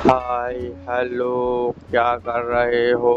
Hi hello क्या कर रहे हो?